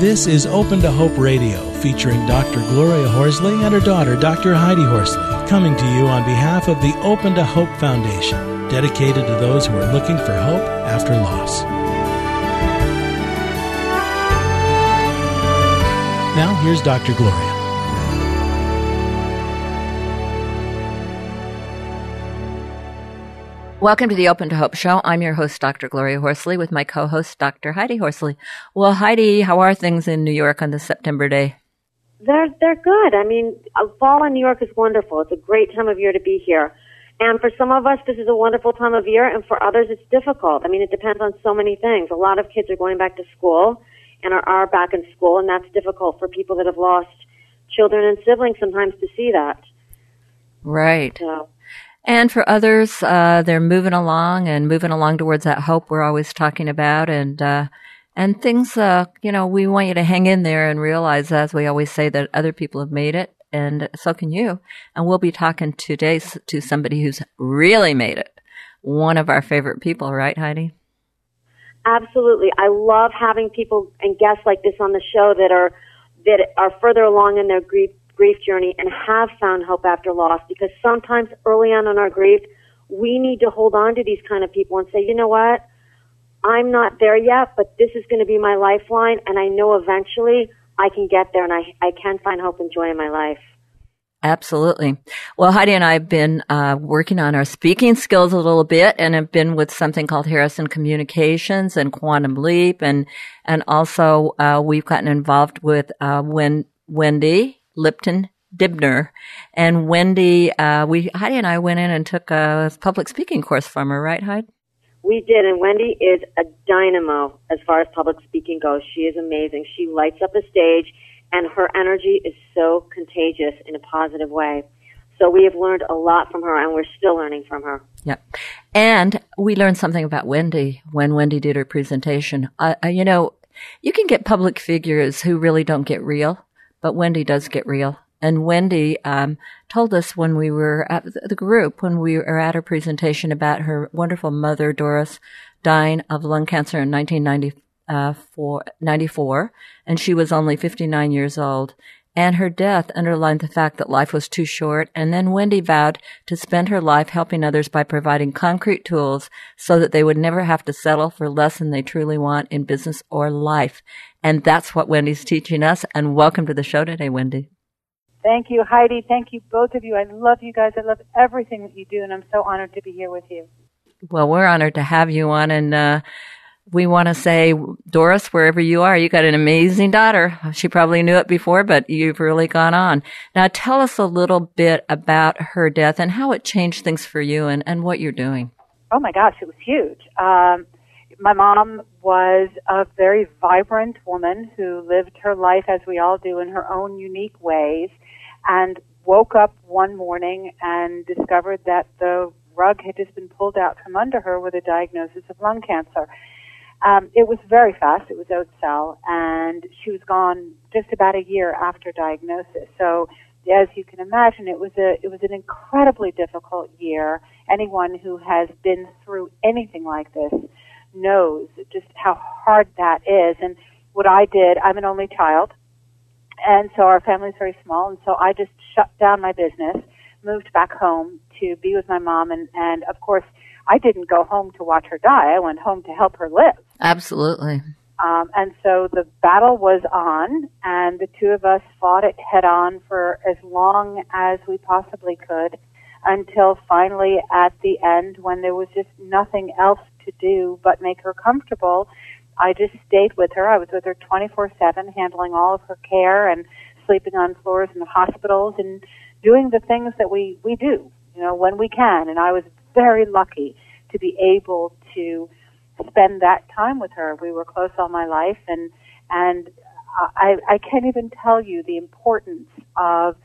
This is Open to Hope Radio, featuring Dr. Gloria Horsley and her daughter, Dr. Heidi Horsley, coming to you on behalf of the Open to Hope Foundation, dedicated to those who are looking for hope after loss. Now, here's Dr. Gloria. Welcome to the Open to Hope Show. I'm your host, Dr. Gloria Horsley, with my co-host, Dr. Heidi Horsley. Well, Heidi, how are things in New York on this September day? They're they're good. I mean, uh, fall in New York is wonderful. It's a great time of year to be here. And for some of us, this is a wonderful time of year, and for others, it's difficult. I mean, it depends on so many things. A lot of kids are going back to school and are, are back in school, and that's difficult for people that have lost children and siblings sometimes to see that. Right. So, And for others, uh, they're moving along and moving along towards that hope we're always talking about. And, uh, and things, uh, you know, we want you to hang in there and realize, as we always say, that other people have made it and so can you. And we'll be talking today to somebody who's really made it. One of our favorite people, right, Heidi? Absolutely. I love having people and guests like this on the show that are that are further along in their grief grief journey and have found hope after loss because sometimes early on in our grief we need to hold on to these kind of people and say, "You know what? I'm not there yet, but this is going to be my lifeline and I know eventually I can get there and I I can find hope and joy in my life." Absolutely. Well, Heidi and I have been uh, working on our speaking skills a little bit, and have been with something called Harrison Communications and Quantum Leap, and and also uh, we've gotten involved with uh, Wen- Wendy Lipton Dibner, and Wendy. Uh, we Heidi and I went in and took a public speaking course from her, right, Heidi? We did, and Wendy is a dynamo as far as public speaking goes. She is amazing. She lights up a stage, and her energy is so contagious in a positive way. So we have learned a lot from her, and we're still learning from her. Yeah. And we learned something about Wendy when Wendy did her presentation. Uh, uh, you know, you can get public figures who really don't get real, but Wendy does get real. And Wendy um, told us when we were at the group, when we were at her presentation about her wonderful mother, Doris, dying of lung cancer in 1994, 94, and she was only 59 years old. And her death underlined the fact that life was too short. And then Wendy vowed to spend her life helping others by providing concrete tools so that they would never have to settle for less than they truly want in business or life. And that's what Wendy's teaching us. And welcome to the show today, Wendy. Thank you, Heidi. Thank you, both of you. I love you guys. I love everything that you do, and I'm so honored to be here with you. Well, we're honored to have you on. And, uh, we want to say, Doris, wherever you are, you got an amazing daughter. She probably knew it before, but you've really gone on. Now tell us a little bit about her death and how it changed things for you and, and what you're doing. Oh my gosh, it was huge. Um, my mom was a very vibrant woman who lived her life as we all do in her own unique ways and woke up one morning and discovered that the rug had just been pulled out from under her with a diagnosis of lung cancer. Um, it was very fast. It was oat cell, and she was gone just about a year after diagnosis. So, as you can imagine, it was a it was an incredibly difficult year. Anyone who has been through anything like this knows just how hard that is. And what I did, I'm an only child, and so our family's very small, and so I just shut down my business, moved back home to be with my mom, and and of course. I didn't go home to watch her die. I went home to help her live. Absolutely. Um, and so the battle was on, and the two of us fought it head on for as long as we possibly could until finally at the end, when there was just nothing else to do but make her comfortable, I just stayed with her. I was with her 24 7, handling all of her care and sleeping on floors in the hospitals and doing the things that we, we do, you know, when we can. And I was very lucky to be able to spend that time with her. We were close all my life, and and I, I can't even tell you the importance of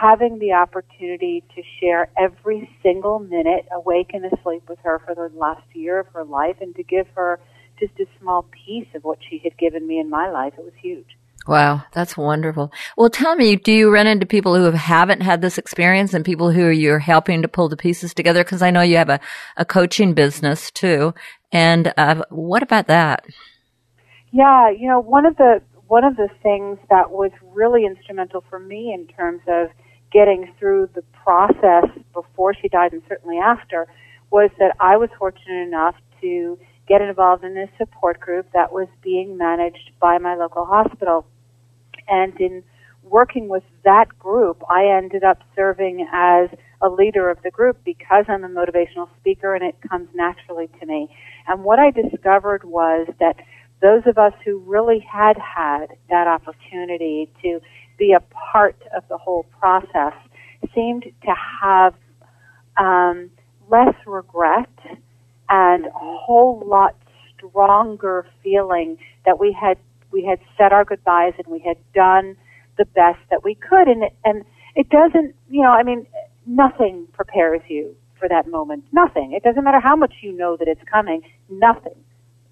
having the opportunity to share every single minute awake and asleep with her for the last year of her life, and to give her just a small piece of what she had given me in my life. It was huge. Wow, that's wonderful. Well, tell me, do you run into people who haven't had this experience and people who you're helping to pull the pieces together? Because I know you have a, a coaching business too. And uh, what about that? Yeah, you know, one of the one of the things that was really instrumental for me in terms of getting through the process before she died and certainly after was that I was fortunate enough to get involved in this support group that was being managed by my local hospital. And in working with that group, I ended up serving as a leader of the group because I'm a motivational speaker and it comes naturally to me. And what I discovered was that those of us who really had had that opportunity to be a part of the whole process seemed to have um, less regret and a whole lot stronger feeling that we had we had said our goodbyes and we had done the best that we could and it, and it doesn't you know I mean nothing prepares you for that moment nothing it doesn't matter how much you know that it's coming nothing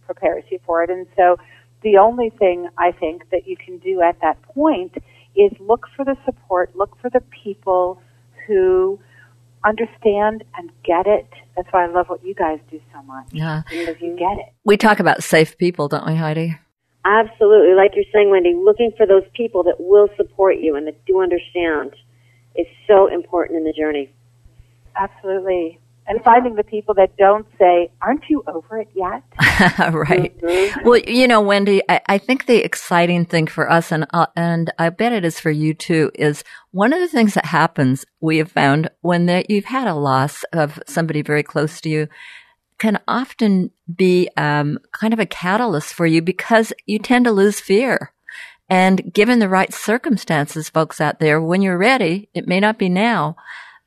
prepares you for it and so the only thing I think that you can do at that point is look for the support look for the people who understand and get it. That's why I love what you guys do so much. Yeah. Because you get it. We talk about safe people, don't we, Heidi? Absolutely. Like you're saying, Wendy, looking for those people that will support you and that do understand is so important in the journey. Absolutely and finding the people that don't say, "Aren't you over it yet?" right. Mm-hmm. Well, you know, Wendy, I, I, think the exciting thing for us, and uh, and I bet it is for you too, is one of the things that happens. We have found when that you've had a loss of somebody very close to you, can often be um, kind of a catalyst for you because you tend to lose fear. And given the right circumstances, folks out there, when you're ready, it may not be now,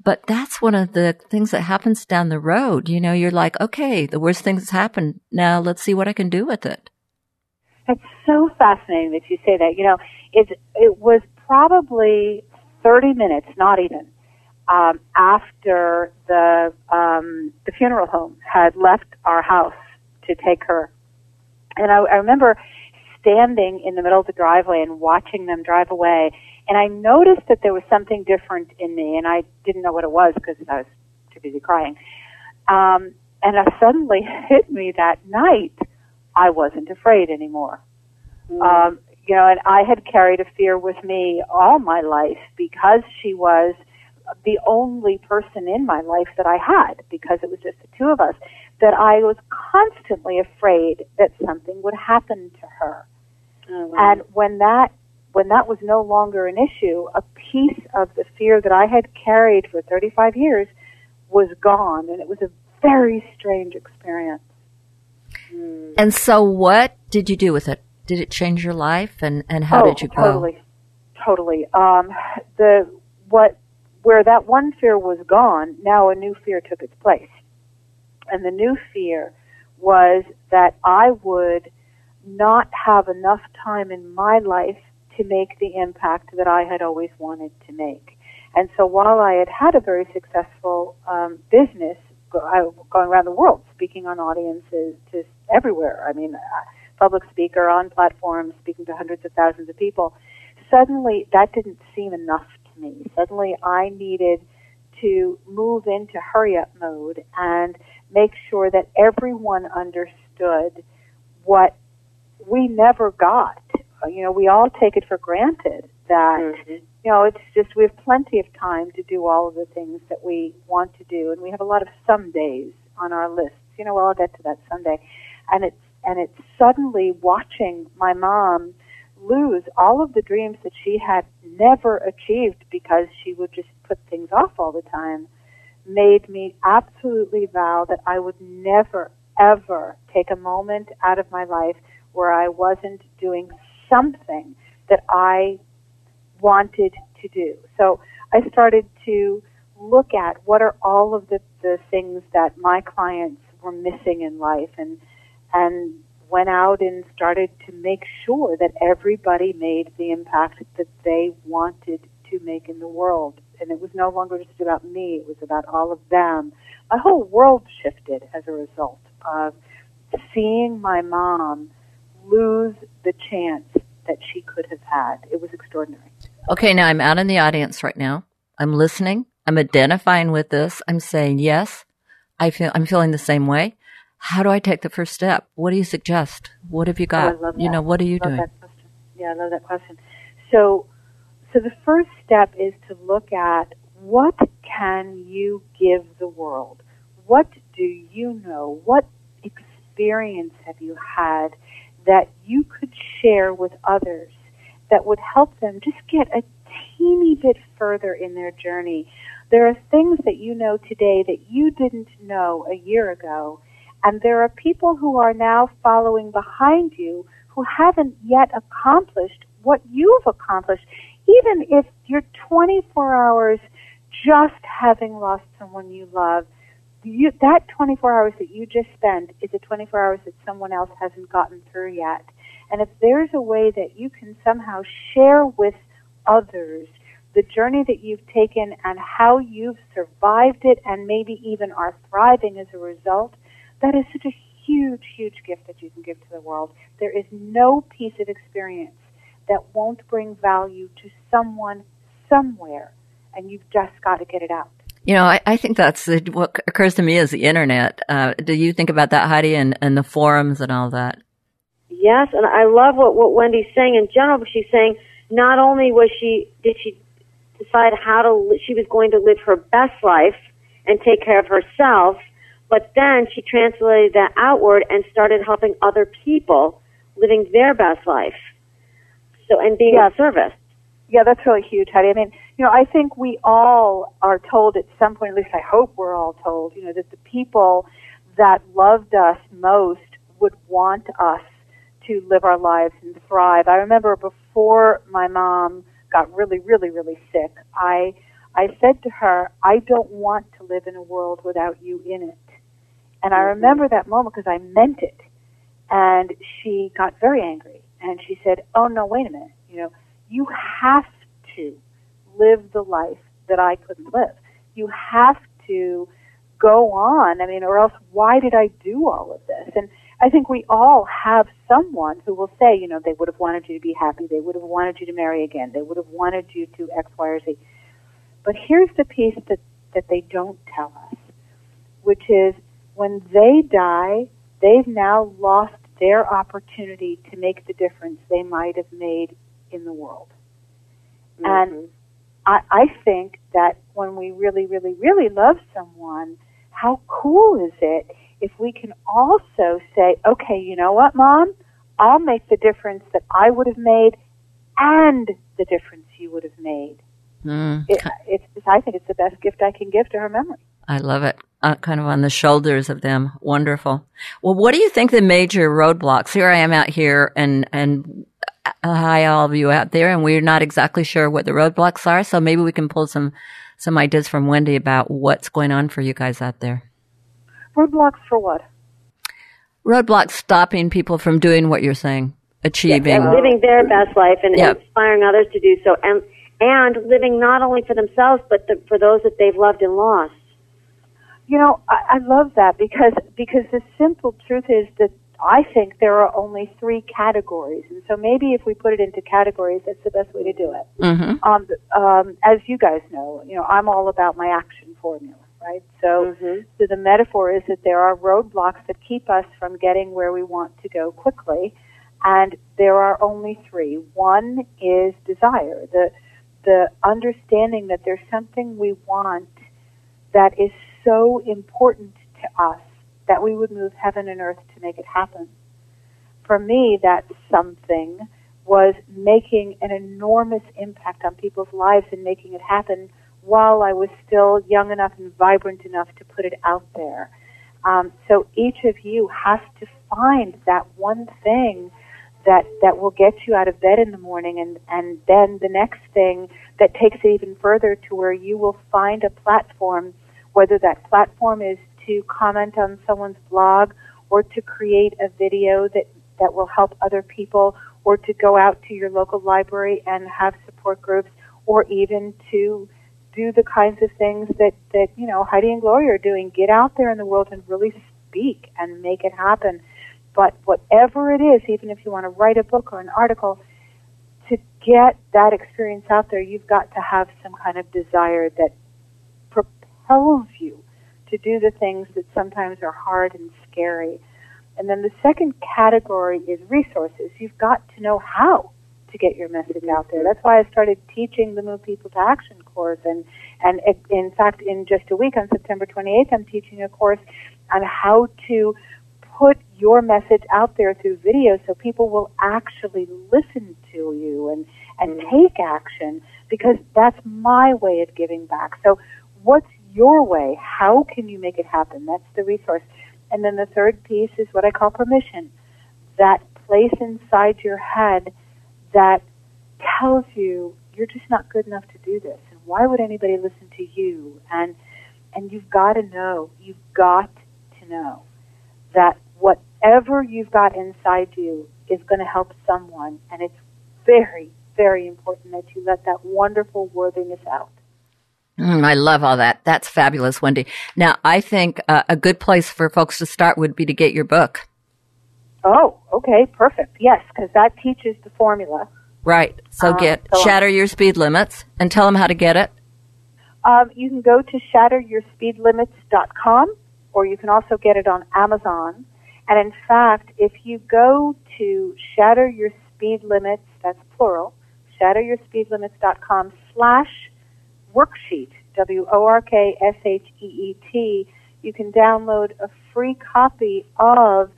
but that's one of the things that happens down the road. You know, you're like, okay, the worst thing's happened. Now let's see what I can do with it. It's so fascinating that you say that. You know, it it was probably 30 minutes, not even, um, after the um, the funeral home had left our house to take her, and I, I remember standing in the middle of the driveway and watching them drive away and I noticed that there was something different in me, and I didn't know what it was because I was too busy crying. Um, and it suddenly hit me that night I wasn't afraid anymore. Mm. Um, you know, and I had carried a fear with me all my life because she was the only person in my life that I had because it was just the two of us that I was constantly afraid that something would happen to her. Oh, wow. And when that when that was no longer an issue, a piece of the fear that I had carried for 35 years was gone, and it was a very strange experience. Mm. And so, what did you do with it? Did it change your life, and and how oh, did you go? Totally, totally. Um, the what where that one fear was gone, now a new fear took its place, and the new fear was that I would not have enough time in my life to make the impact that I had always wanted to make. And so while I had had a very successful um, business going around the world, speaking on audiences to everywhere, I mean, uh, public speaker on platforms, speaking to hundreds of thousands of people, suddenly that didn't seem enough me. Suddenly I needed to move into hurry up mode and make sure that everyone understood what we never got you know, we all take it for granted that, mm-hmm. you know, it's just we have plenty of time to do all of the things that we want to do, and we have a lot of some days on our lists. You know, well, I'll get to that someday, and it's and it's suddenly watching my mom lose all of the dreams that she had never achieved because she would just put things off all the time made me absolutely vow that I would never ever take a moment out of my life where I wasn't doing something that I wanted to do. So I started to look at what are all of the, the things that my clients were missing in life and and went out and started to make sure that everybody made the impact that they wanted to make in the world. And it was no longer just about me, it was about all of them. My whole world shifted as a result of seeing my mom lose the chance that she could have had. It was extraordinary. Okay, now I'm out in the audience right now. I'm listening. I'm identifying with this. I'm saying yes. I feel I'm feeling the same way. How do I take the first step? What do you suggest? What have you oh, got? Oh, you know, what are you doing? Yeah, I love that question. So, so the first step is to look at what can you give the world? What do you know? What experience have you had that you could share with others that would help them just get a teeny bit further in their journey? There are things that you know today that you didn't know a year ago, and there are people who are now following behind you who haven't yet accomplished what you've accomplished. Even if you're 24 hours just having lost someone you love, you, that 24 hours that you just spent is a 24 hours that someone else hasn't gotten through yet. And if there's a way that you can somehow share with others the journey that you've taken and how you've survived it and maybe even are thriving as a result, that is such a huge, huge gift that you can give to the world. There is no piece of experience that won't bring value to someone somewhere, and you've just got to get it out. You know, I, I think that's the, what occurs to me is the internet. Uh, do you think about that, Heidi, and, and the forums and all that? Yes, and I love what, what Wendy's saying in general. She's saying not only was she did she decide how to she was going to live her best life and take care of herself, but then she translated that outward and started helping other people living their best life. So and being of service. Yeah, that's really huge, Heidi. I mean, you know, I think we all are told at some point, at least I hope we're all told, you know, that the people that loved us most would want us to live our lives and thrive. I remember before my mom got really, really, really sick, I I said to her, I don't want to live in a world without you in it. And I remember that moment because I meant it. And she got very angry and she said, Oh no, wait a minute. You know, you have to live the life that I couldn't live. You have to go on. I mean, or else why did I do all of this? And I think we all have someone who will say, you know, they would have wanted you to be happy. They would have wanted you to marry again. They would have wanted you to X, Y, or Z. But here's the piece that, that they don't tell us, which is when they die, they've now lost their opportunity to make the difference they might have made in the world. Mm-hmm. And I, I think that when we really, really, really love someone, how cool is it if we can also say, okay, you know what, mom? I'll make the difference that I would have made and the difference you would have made. Mm. It, it's, I think it's the best gift I can give to her memory. I love it. Uh, kind of on the shoulders of them. Wonderful. Well, what do you think the major roadblocks? Here I am out here and, and hi all of you out there and we're not exactly sure what the roadblocks are. So maybe we can pull some, some ideas from Wendy about what's going on for you guys out there. Roadblocks for what? Roadblocks stopping people from doing what you're saying, achieving, living their best life and yep. inspiring others to do so, and and living not only for themselves but the, for those that they've loved and lost. You know, I, I love that because because the simple truth is that I think there are only three categories, and so maybe if we put it into categories, that's the best way to do it. Mm-hmm. Um, um, as you guys know, you know, I'm all about my action formula, right? So, mm-hmm. so the metaphor is that there are roadblocks that keep us from getting where we want to go quickly, and there are only three. One is desire, the the understanding that there's something we want that is so important to us that we would move heaven and earth to make it happen. For me, that something was making an enormous impact on people's lives and making it happen while I was still young enough and vibrant enough to put it out there. Um, so each of you has to find that one thing that that will get you out of bed in the morning and and then the next thing that takes it even further to where you will find a platform whether that platform is to comment on someone's blog or to create a video that, that will help other people or to go out to your local library and have support groups or even to do the kinds of things that, that, you know, Heidi and Gloria are doing. Get out there in the world and really speak and make it happen. But whatever it is, even if you want to write a book or an article, to get that experience out there, you've got to have some kind of desire that propels you to do the things that sometimes are hard and scary. And then the second category is resources. You've got to know how to get your message out there. That's why I started teaching the Move People to Action course. And, and it, in fact, in just a week on September 28th, I'm teaching a course on how to put your message out there through video so people will actually listen to you and, and mm-hmm. take action because that's my way of giving back. So what's your way? How can you make it happen? That's the resource. And then the third piece is what I call permission. That place inside your head that tells you you're just not good enough to do this. And why would anybody listen to you? And and you've got to know, you've got to know that whatever you've got inside you is going to help someone. And it's very, very important that you let that wonderful worthiness out. Mm, I love all that. That's fabulous, Wendy. Now, I think uh, a good place for folks to start would be to get your book. Oh, okay, perfect. Yes, because that teaches the formula. Right. So uh, get so Shatter Your Speed Limits and tell them how to get it. Um, you can go to shatteryourspeedlimits.com or you can also get it on Amazon. And in fact, if you go to Shatter Your Speed Limits, that's plural, shatteryourspeedlimits.com slash worksheet, W-O-R-K-S-H-E-E-T, you can download a free copy of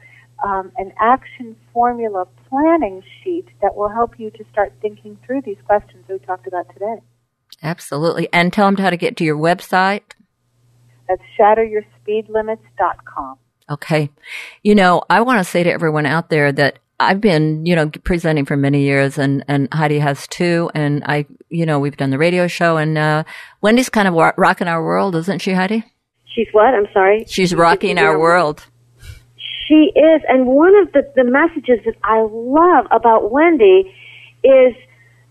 um, an action formula planning sheet that will help you to start thinking through these questions we talked about today. Absolutely. And tell them how to get to your website. That's shatteryourspeedlimits.com. Okay. You know, I want to say to everyone out there that I've been, you know, presenting for many years and, and Heidi has too. And I, you know, we've done the radio show and, uh, Wendy's kind of rocking our world, isn't she, Heidi? She's what? I'm sorry. She's rocking our world. She is. And one of the, the messages that I love about Wendy is,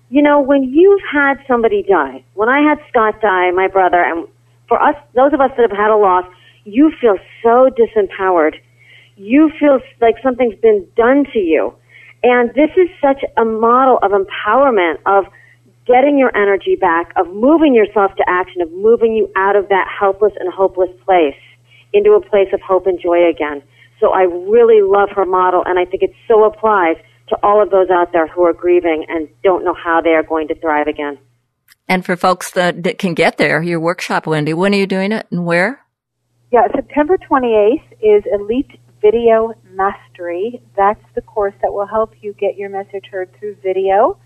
you know, when you've had somebody die, when I had Scott die, my brother, and for us, those of us that have had a loss, you feel so disempowered. You feel like something's been done to you. And this is such a model of empowerment, of getting your energy back, of moving yourself to action, of moving you out of that helpless and hopeless place into a place of hope and joy again. So I really love her model, and I think it so applies to all of those out there who are grieving and don't know how they are going to thrive again. And for folks that, that can get there, your workshop, Wendy, when are you doing it and where? Yeah, September 28th is Elite Video Mastery. That's the course that will help you get your message heard through video.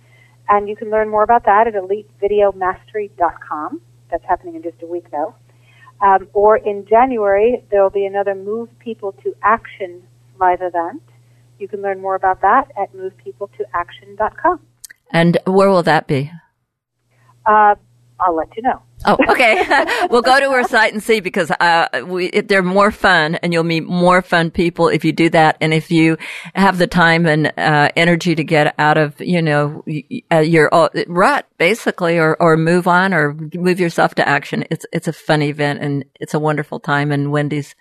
And you can learn more about that at elitevideomastery.com. That's happening in just a week, though. Um, or in January, there will be another Move People to Action live event. You can learn more about that at movepeopletoaction.com. And where will that be? Uh, I'll let you know. Oh, okay. we'll go to our site and see because uh, we, they're more fun, and you'll meet more fun people if you do that. And if you have the time and uh, energy to get out of, you know, uh, your uh, rut, basically, or or move on, or move yourself to action. It's it's a fun event, and it's a wonderful time. And Wendy's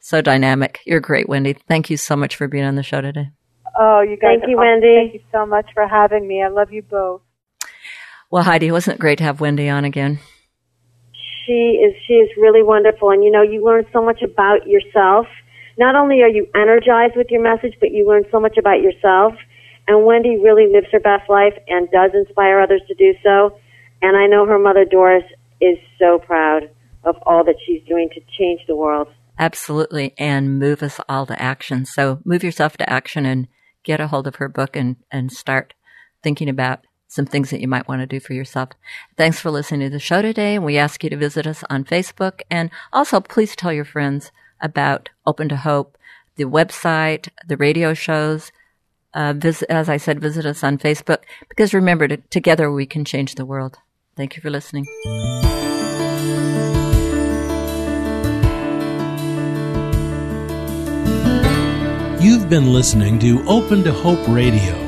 so dynamic. You're great, Wendy. Thank you so much for being on the show today. Oh, you guys! Thank you, Wendy. Thank you so much for having me. I love you both. Well, Heidi, wasn't it great to have Wendy on again? She is she is really wonderful and you know you learn so much about yourself. Not only are you energized with your message, but you learn so much about yourself. And Wendy really lives her best life and does inspire others to do so. And I know her mother Doris is so proud of all that she's doing to change the world. Absolutely, and move us all to action. So move yourself to action and get a hold of her book and, and start thinking about some things that you might want to do for yourself. Thanks for listening to the show today. And we ask you to visit us on Facebook. And also, please tell your friends about Open to Hope, the website, the radio shows. Uh, visit, as I said, visit us on Facebook because remember, to, together we can change the world. Thank you for listening. You've been listening to Open to Hope Radio